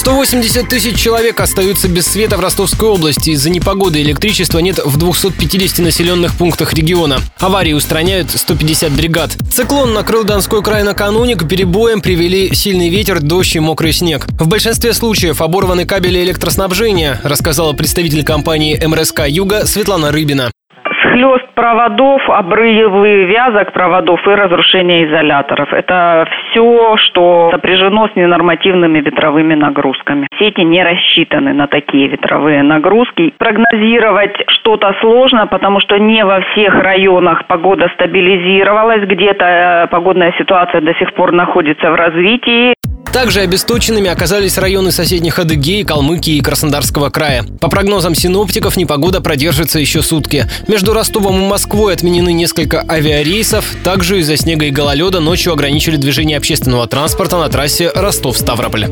180 тысяч человек остаются без света в Ростовской области. Из-за непогоды электричества нет в 250 населенных пунктах региона. Аварии устраняют 150 бригад. Циклон накрыл Донской край накануне. К перебоям привели сильный ветер, дождь и мокрый снег. В большинстве случаев оборваны кабели электроснабжения, рассказала представитель компании МРСК «Юга» Светлана Рыбина хлест проводов, обрывы вязок проводов и разрушение изоляторов. Это все, что сопряжено с ненормативными ветровыми нагрузками. Сети не рассчитаны на такие ветровые нагрузки. Прогнозировать что-то сложно, потому что не во всех районах погода стабилизировалась, где-то э, погодная ситуация до сих пор находится в развитии. Также обесточенными оказались районы соседних Адыгеи, Калмыкии и Краснодарского края. По прогнозам синоптиков, непогода продержится еще сутки. Между Ростовом и Москвой отменены несколько авиарейсов. Также из-за снега и гололеда ночью ограничили движение общественного транспорта на трассе Ростов-Ставрополь.